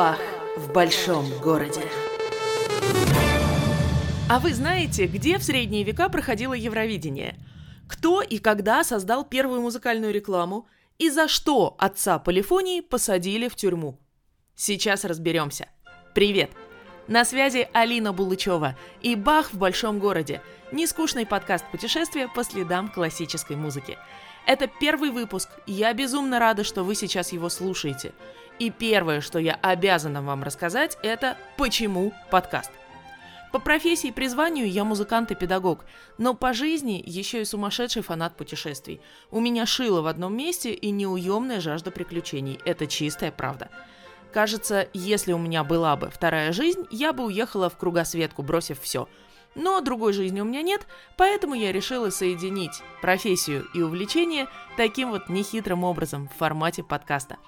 Бах в большом городе. А вы знаете, где в средние века проходило Евровидение? Кто и когда создал первую музыкальную рекламу? И за что отца полифонии посадили в тюрьму? Сейчас разберемся. Привет! На связи Алина Булычева и «Бах в большом городе» – нескучный подкаст путешествия по следам классической музыки. Это первый выпуск, я безумно рада, что вы сейчас его слушаете. И первое, что я обязана вам рассказать, это почему подкаст. По профессии и призванию я музыкант и педагог, но по жизни еще и сумасшедший фанат путешествий. У меня шило в одном месте и неуемная жажда приключений. Это чистая правда. Кажется, если у меня была бы вторая жизнь, я бы уехала в кругосветку, бросив все. Но другой жизни у меня нет, поэтому я решила соединить профессию и увлечение таким вот нехитрым образом в формате подкаста.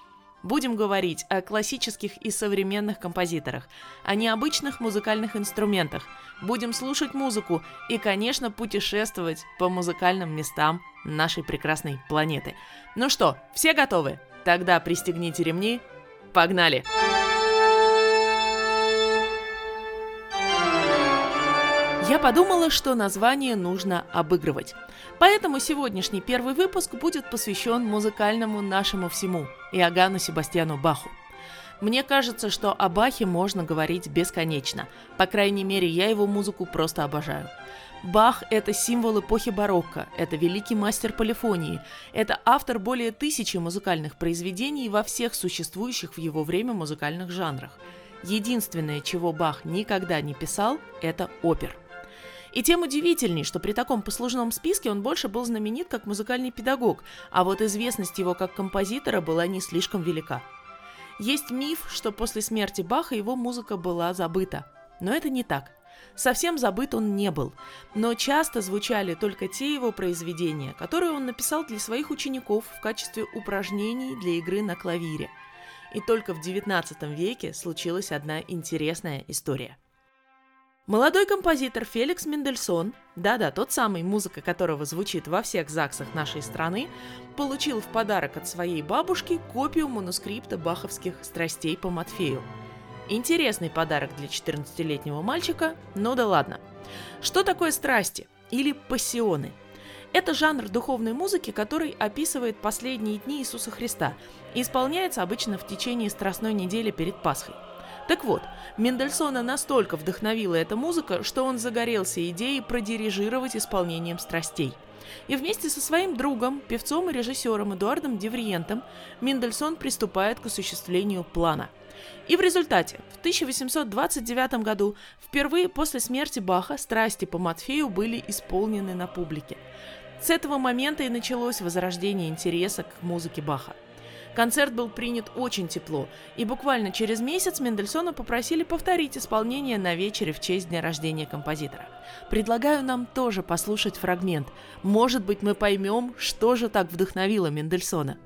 Будем говорить о классических и современных композиторах, о необычных музыкальных инструментах, будем слушать музыку и, конечно, путешествовать по музыкальным местам нашей прекрасной планеты. Ну что, все готовы? Тогда пристегните ремни, Погнали! Я подумала, что название нужно обыгрывать. Поэтому сегодняшний первый выпуск будет посвящен музыкальному нашему всему – Иоганну Себастьяну Баху. Мне кажется, что о Бахе можно говорить бесконечно. По крайней мере, я его музыку просто обожаю. Бах – это символ эпохи барокко, это великий мастер полифонии, это автор более тысячи музыкальных произведений во всех существующих в его время музыкальных жанрах. Единственное, чего Бах никогда не писал – это опер. И тем удивительней, что при таком послужном списке он больше был знаменит как музыкальный педагог, а вот известность его как композитора была не слишком велика. Есть миф, что после смерти Баха его музыка была забыта. Но это не так – Совсем забыт он не был, но часто звучали только те его произведения, которые он написал для своих учеников в качестве упражнений для игры на клавире. И только в XIX веке случилась одна интересная история. Молодой композитор Феликс Мендельсон, да-да, тот самый, музыка которого звучит во всех ЗАГСах нашей страны, получил в подарок от своей бабушки копию манускрипта баховских «Страстей по Матфею», Интересный подарок для 14-летнего мальчика, но да ладно. Что такое страсти или пассионы? Это жанр духовной музыки, который описывает последние дни Иисуса Христа и исполняется обычно в течение Страстной недели перед Пасхой. Так вот, Мендельсона настолько вдохновила эта музыка, что он загорелся идеей продирижировать исполнением страстей. И вместе со своим другом, певцом и режиссером Эдуардом Девриентом Мендельсон приступает к осуществлению плана – и в результате в 1829 году впервые после смерти Баха страсти по Матфею были исполнены на публике. С этого момента и началось возрождение интереса к музыке Баха. Концерт был принят очень тепло, и буквально через месяц Мендельсона попросили повторить исполнение на вечере в честь дня рождения композитора. Предлагаю нам тоже послушать фрагмент. Может быть, мы поймем, что же так вдохновило Мендельсона.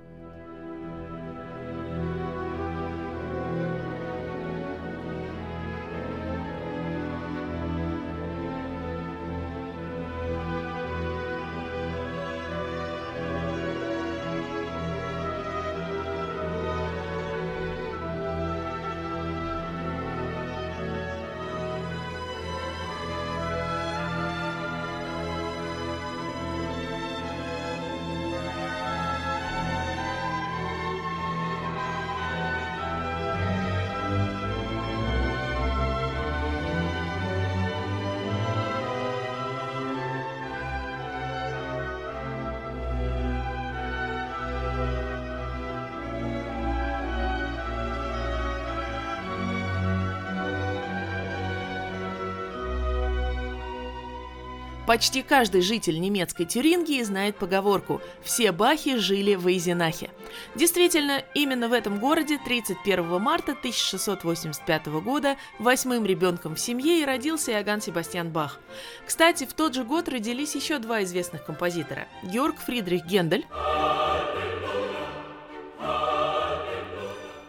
Почти каждый житель немецкой Тюрингии знает поговорку «все бахи жили в Эйзенахе». Действительно, именно в этом городе 31 марта 1685 года восьмым ребенком в семье и родился Иоганн Себастьян Бах. Кстати, в тот же год родились еще два известных композитора – Георг Фридрих Гендель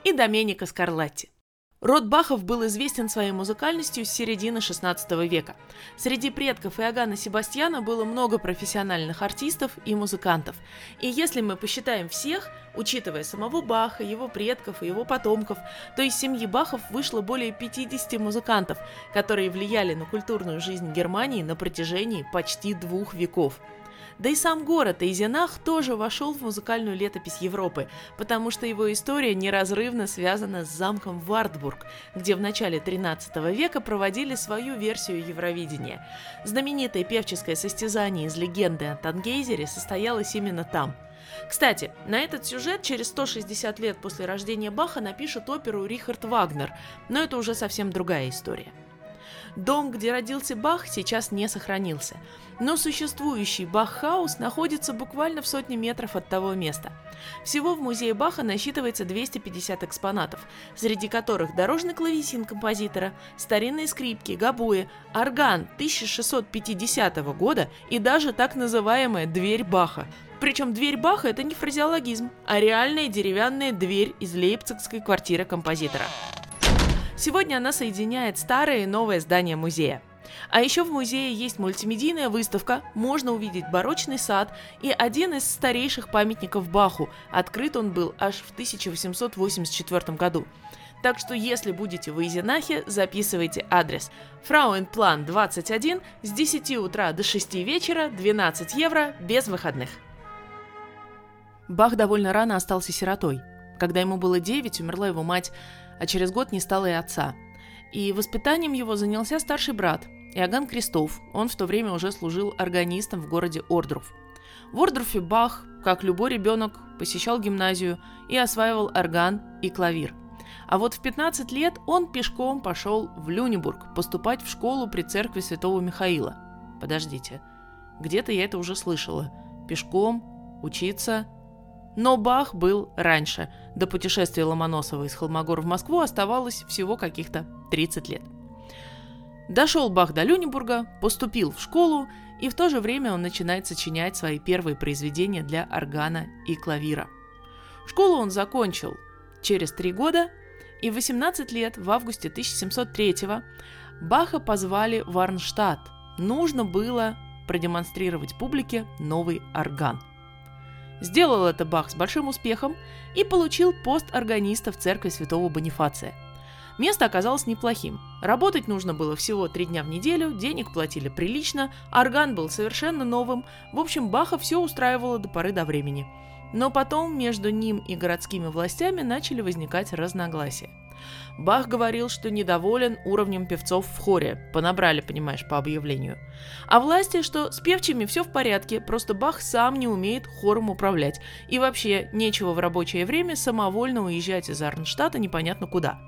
и Доменико Скарлатти. Род Бахов был известен своей музыкальностью с середины XVI века. Среди предков Иоганна Себастьяна было много профессиональных артистов и музыкантов. И если мы посчитаем всех, учитывая самого Баха, его предков и его потомков, то из семьи Бахов вышло более 50 музыкантов, которые влияли на культурную жизнь Германии на протяжении почти двух веков – да и сам город Эйзенах тоже вошел в музыкальную летопись Европы, потому что его история неразрывно связана с замком Вартбург, где в начале 13 века проводили свою версию Евровидения. Знаменитое певческое состязание из легенды о Тангейзере состоялось именно там – кстати, на этот сюжет через 160 лет после рождения Баха напишет оперу Рихард Вагнер, но это уже совсем другая история. Дом, где родился Бах, сейчас не сохранился. Но существующий Бах-хаус находится буквально в сотне метров от того места. Всего в музее Баха насчитывается 250 экспонатов, среди которых дорожный клавесин композитора, старинные скрипки, гобои, орган 1650 года и даже так называемая «дверь Баха», причем дверь Баха – это не фразеологизм, а реальная деревянная дверь из лейпцигской квартиры композитора. Сегодня она соединяет старое и новое здание музея. А еще в музее есть мультимедийная выставка, можно увидеть барочный сад и один из старейших памятников Баху. Открыт он был аж в 1884 году. Так что если будете в Изенахе, записывайте адрес. Фрауенплан 21 с 10 утра до 6 вечера, 12 евро, без выходных. Бах довольно рано остался сиротой. Когда ему было 9, умерла его мать, а через год не стало и отца. И воспитанием его занялся старший брат, Иоганн Крестов. Он в то время уже служил органистом в городе Ордруф. В Ордруфе Бах, как любой ребенок, посещал гимназию и осваивал орган и клавир. А вот в 15 лет он пешком пошел в Люнебург поступать в школу при церкви святого Михаила. Подождите, где-то я это уже слышала. Пешком, учиться, но Бах был раньше. До путешествия Ломоносова из Холмогор в Москву оставалось всего каких-то 30 лет. Дошел Бах до Люнебурга, поступил в школу, и в то же время он начинает сочинять свои первые произведения для органа и клавира. Школу он закончил через три года, и в 18 лет, в августе 1703 Баха позвали в Арнштадт. Нужно было продемонстрировать публике новый орган – Сделал это Бах с большим успехом и получил пост органиста в церкви святого Бонифация. Место оказалось неплохим. Работать нужно было всего три дня в неделю, денег платили прилично, орган был совершенно новым. В общем, Баха все устраивало до поры до времени. Но потом между ним и городскими властями начали возникать разногласия. Бах говорил, что недоволен уровнем певцов в хоре, понабрали, понимаешь, по объявлению. А власти, что с певчими все в порядке, просто Бах сам не умеет хором управлять. И вообще, нечего в рабочее время самовольно уезжать из Арнштадта непонятно куда.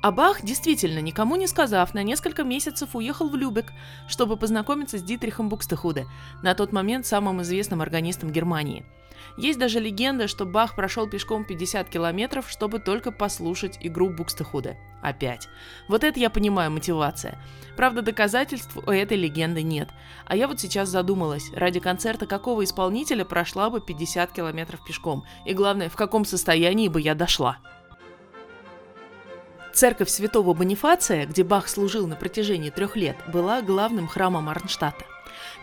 А Бах, действительно, никому не сказав, на несколько месяцев уехал в Любек, чтобы познакомиться с Дитрихом Букстехуде, на тот момент самым известным органистом Германии – есть даже легенда, что Бах прошел пешком 50 километров, чтобы только послушать игру Букстехуда. Опять. Вот это я понимаю мотивация. Правда, доказательств у этой легенды нет. А я вот сейчас задумалась, ради концерта какого исполнителя прошла бы 50 километров пешком? И главное, в каком состоянии бы я дошла? Церковь святого Бонифация, где Бах служил на протяжении трех лет, была главным храмом Арнштадта.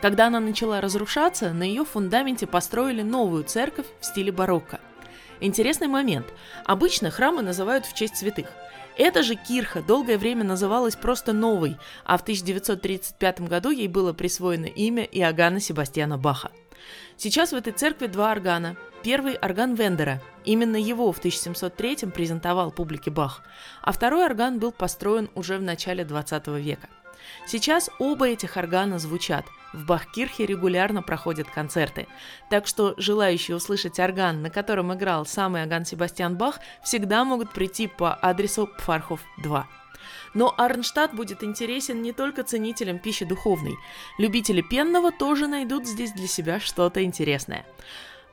Когда она начала разрушаться, на ее фундаменте построили новую церковь в стиле барокко. Интересный момент. Обычно храмы называют в честь святых. Эта же кирха долгое время называлась просто Новой, а в 1935 году ей было присвоено имя Иоганна Себастьяна Баха. Сейчас в этой церкви два органа. Первый – орган Вендера. Именно его в 1703 презентовал публике Бах. А второй орган был построен уже в начале 20 века. Сейчас оба этих органа звучат. В Бахкирхе регулярно проходят концерты. Так что желающие услышать орган, на котором играл самый Аган Себастьян Бах, всегда могут прийти по адресу Пфархов 2. Но Арнштадт будет интересен не только ценителям пищи духовной. Любители пенного тоже найдут здесь для себя что-то интересное.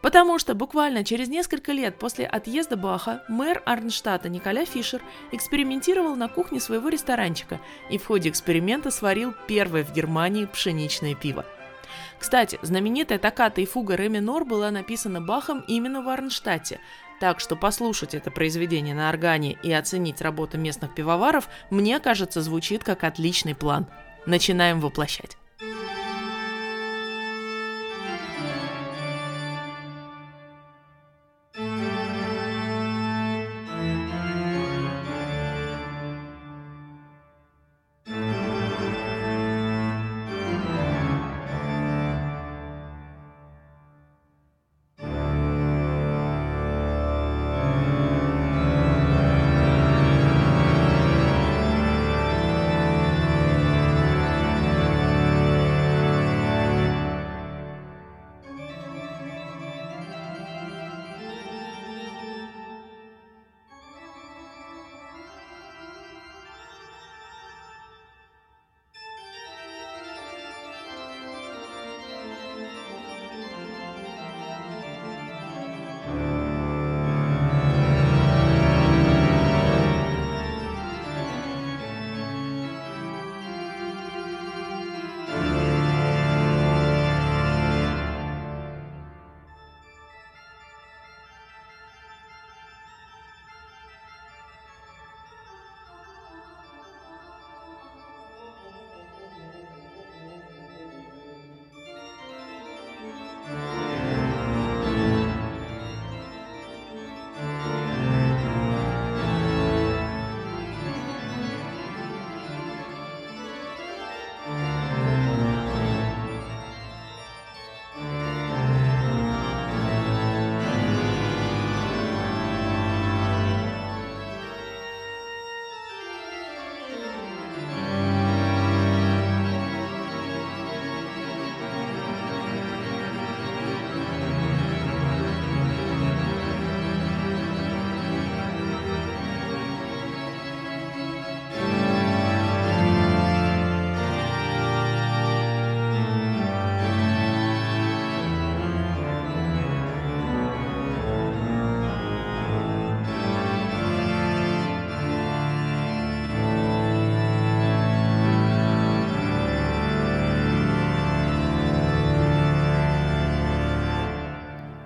Потому что буквально через несколько лет после отъезда Баха мэр Арнштадта Николя Фишер экспериментировал на кухне своего ресторанчика и в ходе эксперимента сварил первое в Германии пшеничное пиво. Кстати, знаменитая токката и фуга ре минор была написана Бахом именно в Арнштадте, Так что послушать это произведение на органе и оценить работу местных пивоваров, мне кажется, звучит как отличный план. Начинаем воплощать.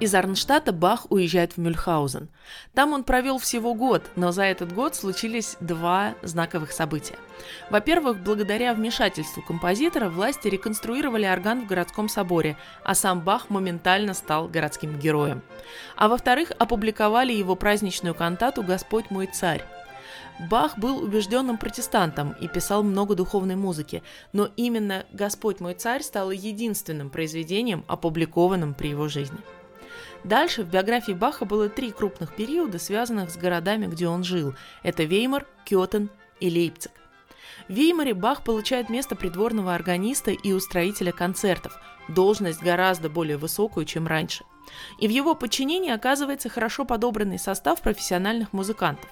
Из Арнштадта Бах уезжает в Мюльхаузен. Там он провел всего год, но за этот год случились два знаковых события. Во-первых, благодаря вмешательству композитора власти реконструировали орган в городском соборе, а сам Бах моментально стал городским героем. А во-вторых, опубликовали его праздничную кантату «Господь мой царь». Бах был убежденным протестантом и писал много духовной музыки, но именно «Господь мой царь» стало единственным произведением, опубликованным при его жизни. Дальше в биографии Баха было три крупных периода, связанных с городами, где он жил. Это Веймар, Кётен и Лейпциг. В Веймаре Бах получает место придворного органиста и устроителя концертов, должность гораздо более высокую, чем раньше. И в его подчинении оказывается хорошо подобранный состав профессиональных музыкантов.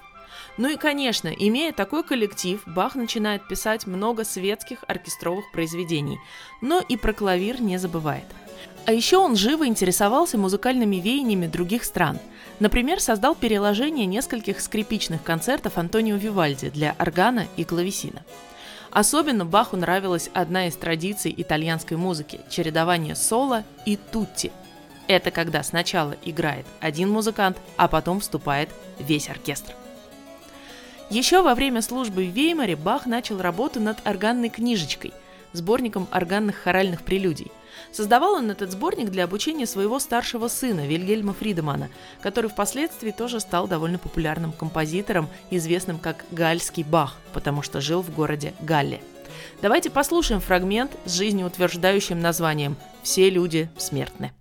Ну и, конечно, имея такой коллектив, Бах начинает писать много светских оркестровых произведений, но и про клавир не забывает – а еще он живо интересовался музыкальными веяниями других стран. Например, создал переложение нескольких скрипичных концертов Антонио Вивальди для органа и клавесина. Особенно Баху нравилась одна из традиций итальянской музыки – чередование соло и тутти. Это когда сначала играет один музыкант, а потом вступает весь оркестр. Еще во время службы в Веймаре Бах начал работу над органной книжечкой – сборником органных хоральных прелюдий. Создавал он этот сборник для обучения своего старшего сына Вильгельма Фридемана, который впоследствии тоже стал довольно популярным композитором, известным как Гальский Бах, потому что жил в городе Галле. Давайте послушаем фрагмент с жизнеутверждающим названием «Все люди смертны».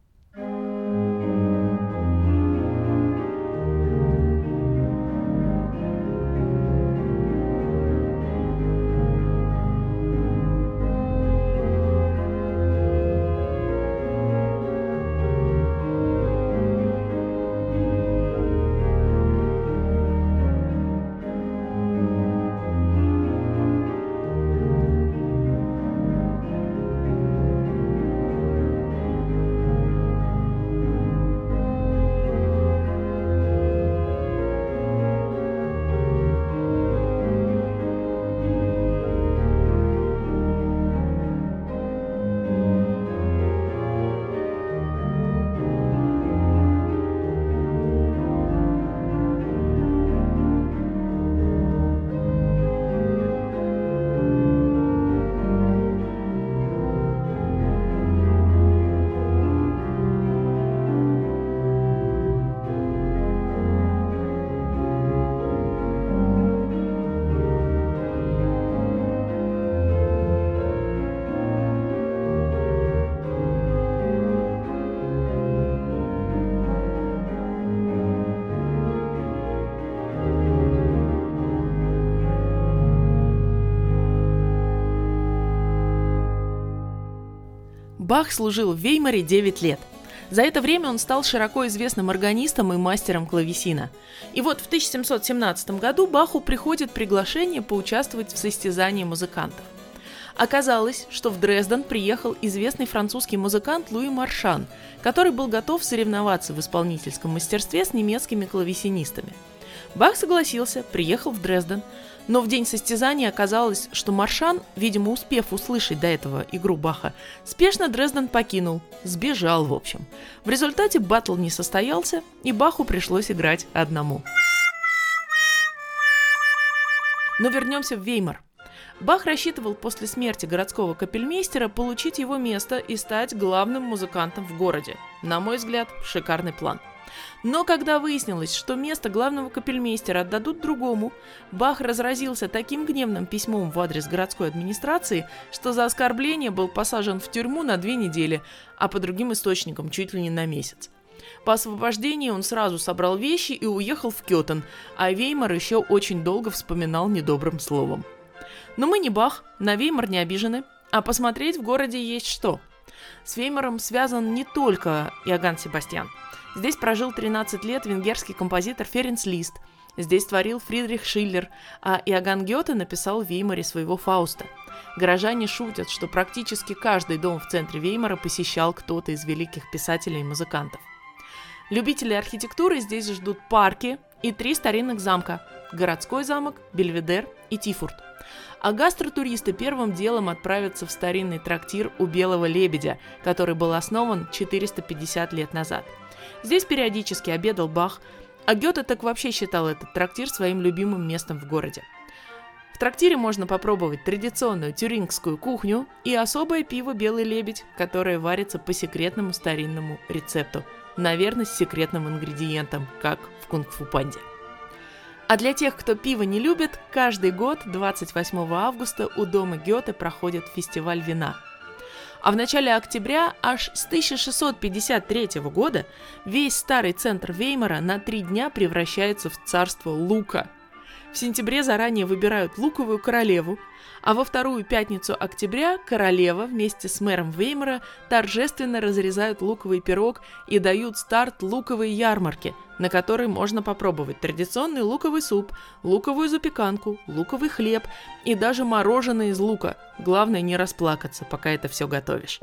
Бах служил в Веймаре 9 лет. За это время он стал широко известным органистом и мастером клавесина. И вот в 1717 году Баху приходит приглашение поучаствовать в состязании музыкантов. Оказалось, что в Дрезден приехал известный французский музыкант Луи Маршан, который был готов соревноваться в исполнительском мастерстве с немецкими клавесинистами. Бах согласился, приехал в Дрезден, но в день состязания оказалось, что Маршан, видимо, успев услышать до этого игру Баха, спешно Дрезден покинул, сбежал в общем. В результате батл не состоялся, и Баху пришлось играть одному. Но вернемся в Веймар – Бах рассчитывал после смерти городского капельмейстера получить его место и стать главным музыкантом в городе. На мой взгляд, шикарный план. Но когда выяснилось, что место главного капельмейстера отдадут другому, Бах разразился таким гневным письмом в адрес городской администрации, что за оскорбление был посажен в тюрьму на две недели, а по другим источникам чуть ли не на месяц. По освобождении он сразу собрал вещи и уехал в Кётен, а Веймар еще очень долго вспоминал недобрым словом. Но мы не Бах, на Веймар не обижены, а посмотреть в городе есть что. С Веймаром связан не только Иоганн Себастьян. Здесь прожил 13 лет венгерский композитор Ференц Лист. Здесь творил Фридрих Шиллер, а Иоганн Гёте написал в Веймаре своего Фауста. Горожане шутят, что практически каждый дом в центре Веймара посещал кто-то из великих писателей и музыкантов. Любители архитектуры здесь ждут парки и три старинных замка – городской замок, Бельведер и Тифурт – а гастротуристы первым делом отправятся в старинный трактир у Белого Лебедя, который был основан 450 лет назад. Здесь периодически обедал Бах, а Гёте так вообще считал этот трактир своим любимым местом в городе. В трактире можно попробовать традиционную тюрингскую кухню и особое пиво «Белый лебедь», которое варится по секретному старинному рецепту, наверное, с секретным ингредиентом, как в кунг-фу панде. А для тех, кто пиво не любит, каждый год 28 августа у дома Гёте проходит фестиваль вина. А в начале октября аж с 1653 года весь старый центр Веймара на три дня превращается в царство лука – в сентябре заранее выбирают луковую королеву, а во вторую пятницу октября королева вместе с мэром Веймара торжественно разрезают луковый пирог и дают старт луковой ярмарке, на которой можно попробовать традиционный луковый суп, луковую запеканку, луковый хлеб и даже мороженое из лука. Главное не расплакаться, пока это все готовишь.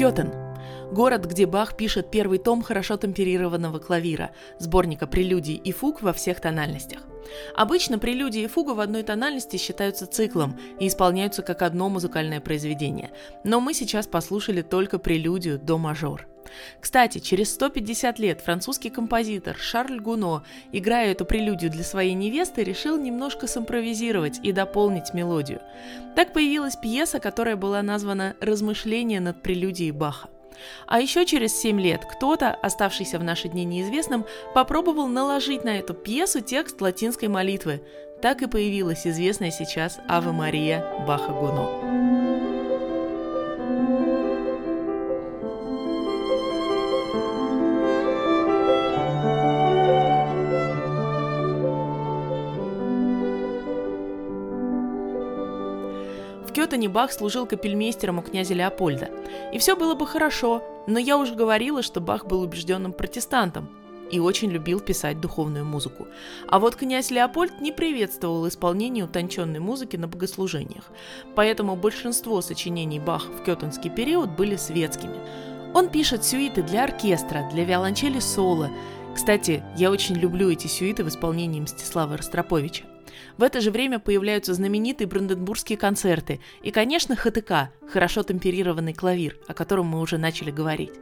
Кётен – город, где Бах пишет первый том хорошо темперированного клавира, сборника прелюдий и фуг во всех тональностях. Обычно прелюдии и фуга в одной тональности считаются циклом и исполняются как одно музыкальное произведение, но мы сейчас послушали только прелюдию до мажор – Кстати, через 150 лет французский композитор Шарль Гуно, играя эту прелюдию для своей невесты, решил немножко симпровизировать и дополнить мелодию. Так появилась пьеса, которая была названа «Размышления над прелюдией Баха». А еще через 7 лет кто-то, оставшийся в наши дни неизвестным, попробовал наложить на эту пьесу текст латинской молитвы. Так и появилась известная сейчас Ава Мария Баха Гуно. Кётани Бах служил капельмейстером у князя Леопольда. И все было бы хорошо, но я уже говорила, что Бах был убежденным протестантом и очень любил писать духовную музыку. А вот князь Леопольд не приветствовал исполнение утонченной музыки на богослужениях, поэтому большинство сочинений Баха в кётанский период были светскими. Он пишет сюиты для оркестра, для виолончели соло. Кстати, я очень люблю эти сюиты в исполнении Мстислава Ростроповича. В это же время появляются знаменитые бранденбургские концерты и, конечно, ХТК – хорошо темперированный клавир, о котором мы уже начали говорить.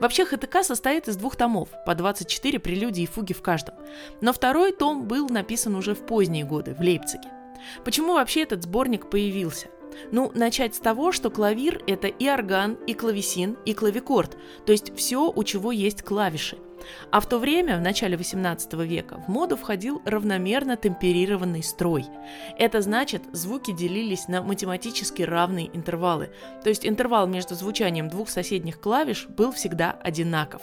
Вообще ХТК состоит из двух томов, по 24 прелюдии и фуги в каждом. Но второй том был написан уже в поздние годы, в Лейпциге. Почему вообще этот сборник появился? Ну, начать с того, что клавир – это и орган, и клавесин, и клавикорд, то есть все, у чего есть клавиши – а в то время, в начале 18 века, в моду входил равномерно темперированный строй. Это значит, звуки делились на математически равные интервалы, то есть интервал между звучанием двух соседних клавиш был всегда одинаков.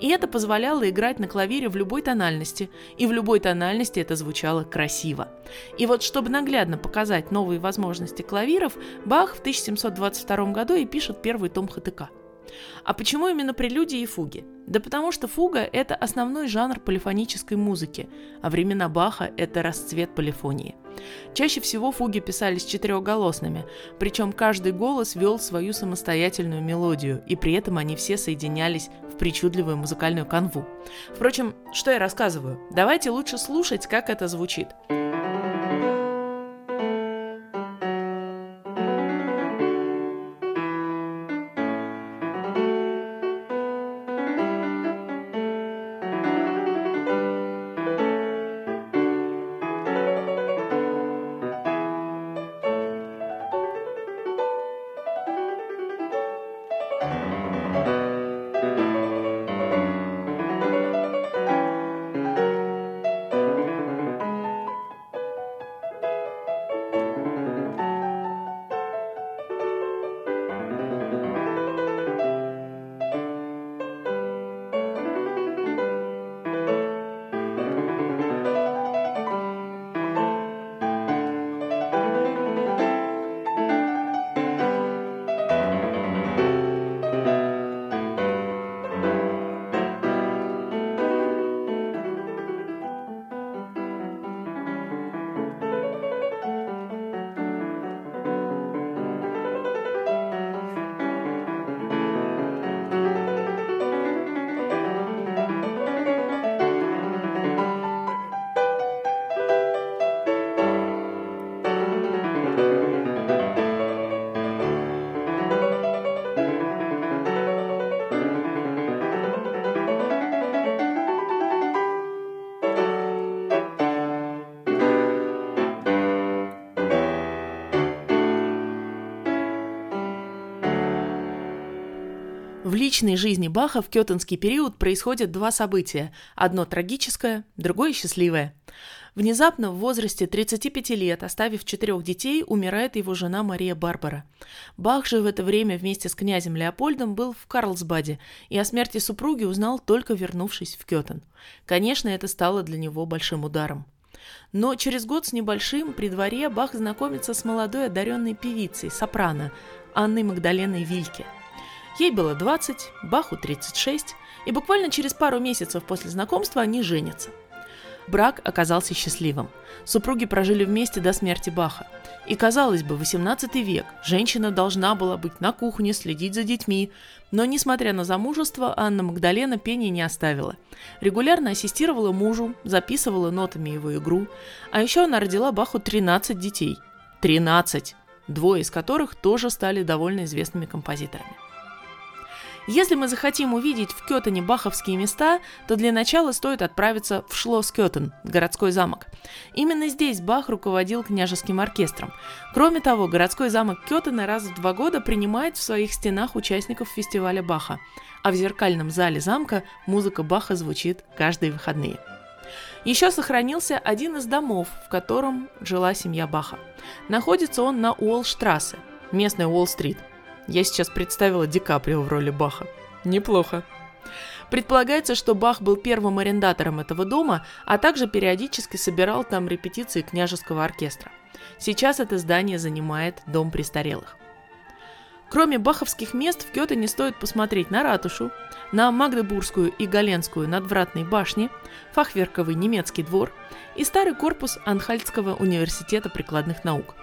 И это позволяло играть на клавире в любой тональности, и в любой тональности это звучало красиво. И вот чтобы наглядно показать новые возможности клавиров, Бах в 1722 году и пишет первый том ХТК. А почему именно прелюдии и фуги? Да потому что фуга – это основной жанр полифонической музыки, а времена Баха – это расцвет полифонии. Чаще всего фуги писались четырехголосными, причем каждый голос вел свою самостоятельную мелодию, и при этом они все соединялись в причудливую музыкальную канву. Впрочем, что я рассказываю? Давайте лучше слушать, как это звучит. Личной жизни Баха в кетонский период происходят два события. Одно трагическое, другое счастливое. Внезапно в возрасте 35 лет, оставив четырех детей, умирает его жена Мария Барбара. Бах же в это время вместе с князем Леопольдом был в Карлсбаде и о смерти супруги узнал только вернувшись в Кетон. Конечно, это стало для него большим ударом. Но через год с небольшим при дворе Бах знакомится с молодой одаренной певицей, сопрано, Анной Магдаленой Вильке – Ей было 20, Баху 36, и буквально через пару месяцев после знакомства они женятся. Брак оказался счастливым. Супруги прожили вместе до смерти Баха. И, казалось бы, 18 век, женщина должна была быть на кухне, следить за детьми. Но, несмотря на замужество, Анна Магдалена пение не оставила. Регулярно ассистировала мужу, записывала нотами его игру. А еще она родила Баху 13 детей. 13! Двое из которых тоже стали довольно известными композиторами. Если мы захотим увидеть в Кётане баховские места, то для начала стоит отправиться в Шлосс-Кётен, городской замок. Именно здесь Бах руководил княжеским оркестром. Кроме того, городской замок Кётена раз в два года принимает в своих стенах участников фестиваля Баха, а в зеркальном зале замка музыка Баха звучит каждые выходные. Еще сохранился один из домов, в котором жила семья Баха. Находится он на Уолл-штрассе, местной Уолл-стрит – я сейчас представила Ди Каприо в роли Баха. Неплохо. Предполагается, что Бах был первым арендатором этого дома, а также периодически собирал там репетиции княжеского оркестра. Сейчас это здание занимает Дом престарелых. Кроме баховских мест в Кёте стоит посмотреть на ратушу, на Магдебургскую и Галенскую надвратные башни, фахверковый немецкий двор и старый корпус Анхальтского университета прикладных наук.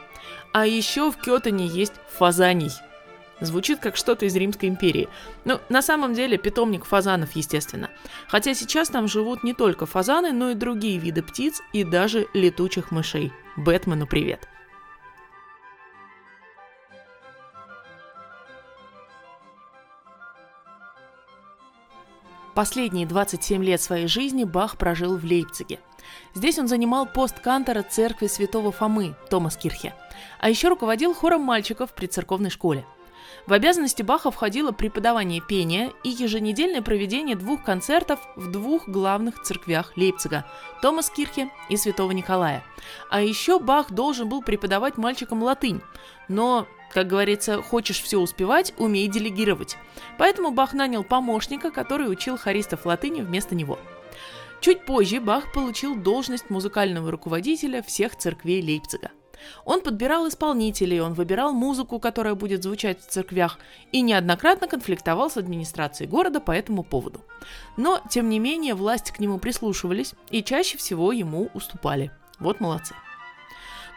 А еще в Кётане есть фазаний – Звучит как что-то из Римской империи. Но на самом деле питомник фазанов, естественно. Хотя сейчас там живут не только фазаны, но и другие виды птиц и даже летучих мышей. Бэтмену привет! Последние 27 лет своей жизни Бах прожил в Лейпциге. Здесь он занимал пост кантора церкви святого Фомы, Томас Кирхе, а еще руководил хором мальчиков при церковной школе – в обязанности Баха входило преподавание пения и еженедельное проведение двух концертов в двух главных церквях Лейпцига – Томас-Кирхе и Святого Николая. А еще Бах должен был преподавать мальчикам латынь. Но, как говорится, хочешь все успевать, умей делегировать. Поэтому Бах нанял помощника, который учил хористов латыни вместо него. Чуть позже Бах получил должность музыкального руководителя всех церквей Лейпцига – он подбирал исполнителей, он выбирал музыку, которая будет звучать в церквях, и неоднократно конфликтовал с администрацией города по этому поводу. Но, тем не менее, власти к нему прислушивались и чаще всего ему уступали. Вот молодцы.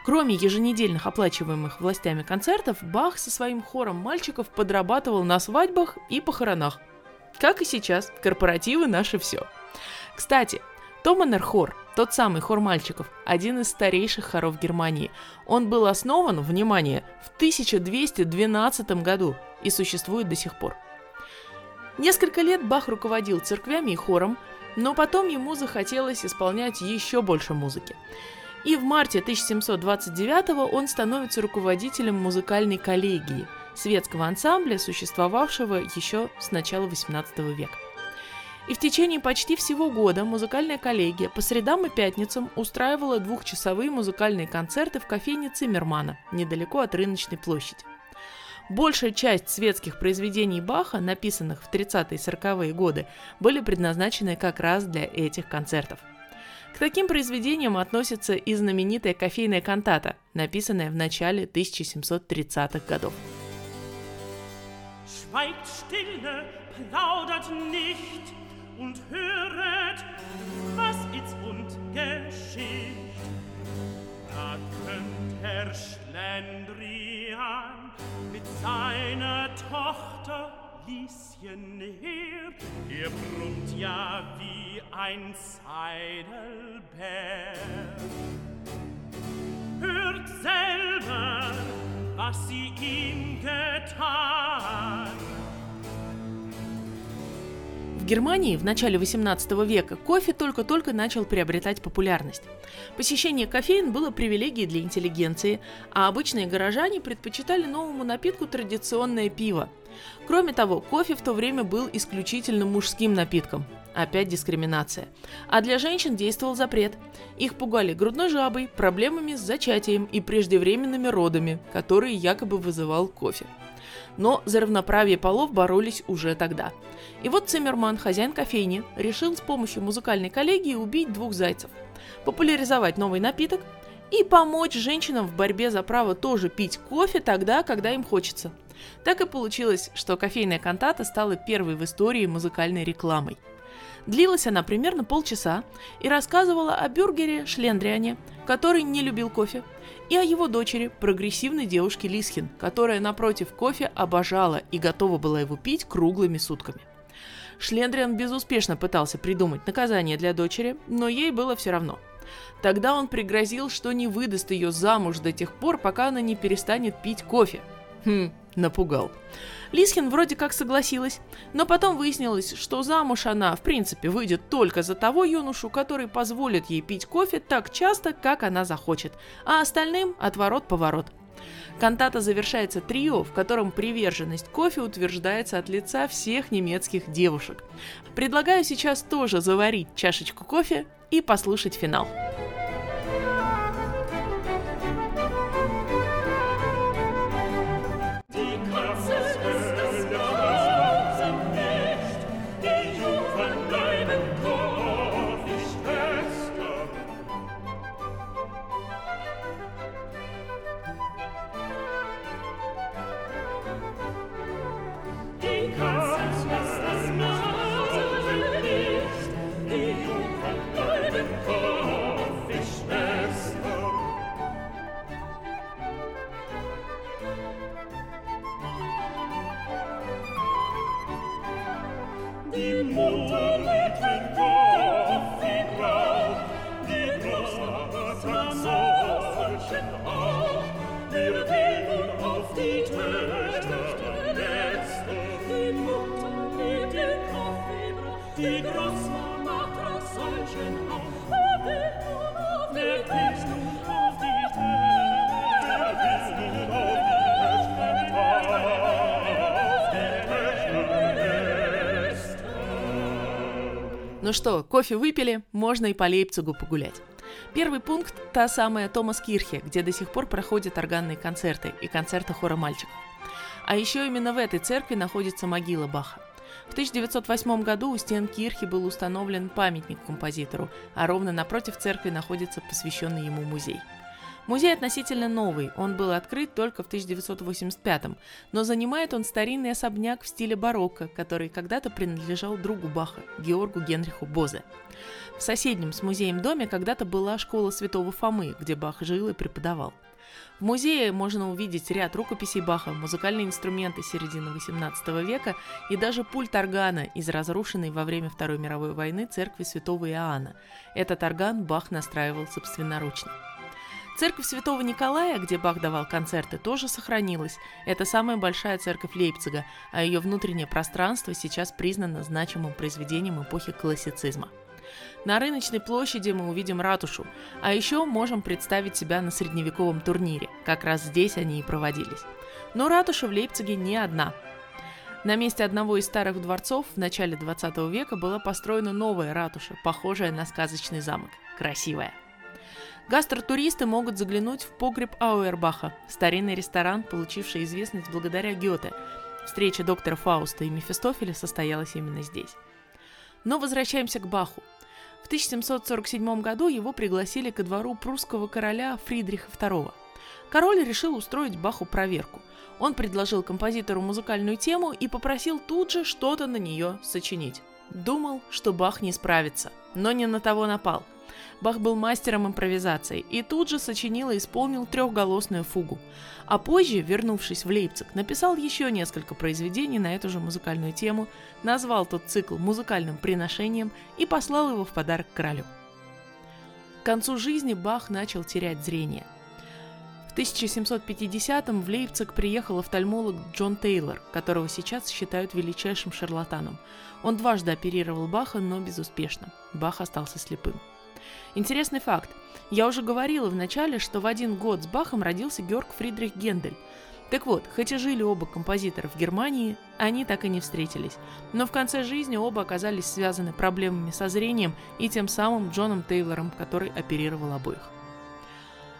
Кроме еженедельных оплачиваемых властями концертов, Бах со своим хором мальчиков подрабатывал на свадьбах и похоронах. Как и сейчас, корпоративы наши все. Кстати, Томанер хор тот самый хор мальчиков, один из старейших хоров Германии. Он был основан, внимание, в 1212 году и существует до сих пор. Несколько лет Бах руководил церквями и хором, но потом ему захотелось исполнять еще больше музыки. И в марте 1729 он становится руководителем музыкальной коллегии, светского ансамбля, существовавшего еще с начала XVIII века. И в течение почти всего года музыкальная коллегия по средам и пятницам устраивала двухчасовые музыкальные концерты в кофейне Циммермана, недалеко от рыночной площади. Большая часть светских произведений Баха, написанных в 30-е и 40-е годы, были предназначены как раз для этих концертов. К таким произведениям относится и знаменитая кофейная кантата, написанная в начале 1730-х годов. Schweigt stille, plaudert nicht, und höret, was ist und geschieht. Da kömmt Herr Schlendrian mit seiner Tochter Lieschen her. Er brummt ja wie ein Seidelbär. Hört selber, was sie ihm getan. Германии в начале 18 века кофе только-только начал приобретать популярность. Посещение кофеин было привилегией для интеллигенции, а обычные горожане предпочитали новому напитку традиционное пиво. Кроме того, кофе в то время был исключительно мужским напитком. Опять дискриминация. А для женщин действовал запрет. Их пугали грудной жабой, проблемами с зачатием и преждевременными родами, которые якобы вызывал кофе но за равноправие полов боролись уже тогда. И вот Циммерман, хозяин кофейни, решил с помощью музыкальной коллегии убить двух зайцев, популяризовать новый напиток и помочь женщинам в борьбе за право тоже пить кофе тогда, когда им хочется. Так и получилось, что кофейная кантата стала первой в истории музыкальной рекламой. Длилась она примерно полчаса и рассказывала о бюргере Шлендриане, который не любил кофе, и о его дочери, прогрессивной девушке Лисхин, которая напротив кофе обожала и готова была его пить круглыми сутками. Шлендриан безуспешно пытался придумать наказание для дочери, но ей было все равно. Тогда он пригрозил, что не выдаст ее замуж до тех пор, пока она не перестанет пить кофе. Хм, Напугал. Лисхин вроде как согласилась, но потом выяснилось, что замуж она, в принципе, выйдет только за того юношу, который позволит ей пить кофе так часто, как она захочет, а остальным отворот-поворот. Кантата завершается трио, в котором приверженность кофе утверждается от лица всех немецких девушек. Предлагаю сейчас тоже заварить чашечку кофе и послушать финал. Ну что, кофе выпили, можно и по Лейпцигу погулять. Первый пункт – та самая Томас Кирхе, где до сих пор проходят органные концерты и концерты хора мальчиков. А еще именно в этой церкви находится могила Баха. В 1908 году у стен Кирхи был установлен памятник композитору, а ровно напротив церкви находится посвященный ему музей – Музей относительно новый, он был открыт только в 1985 но занимает он старинный особняк в стиле барокко, который когда-то принадлежал другу Баха, Георгу Генриху Бозе. В соседнем с музеем доме когда-то была школа Святого Фомы, где Бах жил и преподавал. В музее можно увидеть ряд рукописей Баха, музыкальные инструменты середины XVIII века и даже пульт органа из разрушенной во время Второй мировой войны церкви святого Иоанна. Этот орган Бах настраивал собственноручно. Церковь Святого Николая, где Бах давал концерты, тоже сохранилась. Это самая большая церковь Лейпцига, а ее внутреннее пространство сейчас признано значимым произведением эпохи классицизма. На рыночной площади мы увидим ратушу, а еще можем представить себя на средневековом турнире. Как раз здесь они и проводились. Но ратуша в Лейпциге не одна. На месте одного из старых дворцов в начале 20 века была построена новая ратуша, похожая на сказочный замок. Красивая. Гастротуристы могут заглянуть в погреб Ауэрбаха, старинный ресторан, получивший известность благодаря Гёте. Встреча доктора Фауста и Мефистофеля состоялась именно здесь. Но возвращаемся к Баху. В 1747 году его пригласили ко двору прусского короля Фридриха II. Король решил устроить Баху проверку. Он предложил композитору музыкальную тему и попросил тут же что-то на нее сочинить. Думал, что Бах не справится, но не на того напал – Бах был мастером импровизации и тут же сочинил и исполнил трехголосную фугу. А позже, вернувшись в Лейпциг, написал еще несколько произведений на эту же музыкальную тему, назвал тот цикл музыкальным приношением и послал его в подарок королю. К концу жизни Бах начал терять зрение. В 1750-м в Лейпциг приехал офтальмолог Джон Тейлор, которого сейчас считают величайшим шарлатаном. Он дважды оперировал Баха, но безуспешно. Бах остался слепым. Интересный факт. Я уже говорила в начале, что в один год с Бахом родился Георг Фридрих Гендель. Так вот, хоть и жили оба композитора в Германии, они так и не встретились. Но в конце жизни оба оказались связаны проблемами со зрением и тем самым Джоном Тейлором, который оперировал обоих.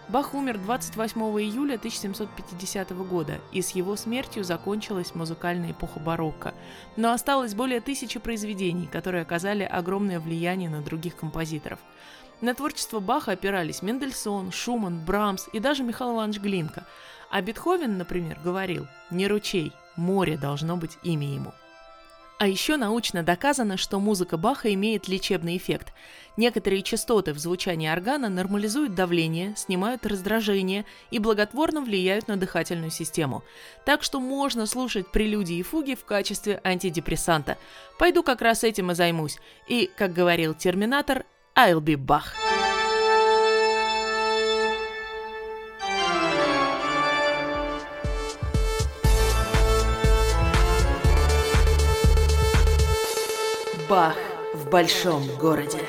Бах умер 28 июля 1750 года, и с его смертью закончилась музыкальная эпоха барокко. Но осталось более тысячи произведений, которые оказали огромное влияние на других композиторов. На творчество Баха опирались Мендельсон, Шуман, Брамс и даже Михаил Иванович Глинка. А Бетховен, например, говорил «Не ручей, море должно быть имя ему». А еще научно доказано, что музыка Баха имеет лечебный эффект. Некоторые частоты в звучании органа нормализуют давление, снимают раздражение и благотворно влияют на дыхательную систему. Так что можно слушать прелюдии и фуги в качестве антидепрессанта. Пойду как раз этим и займусь. И, как говорил Терминатор, I'll be Bach. Бах в большом городе.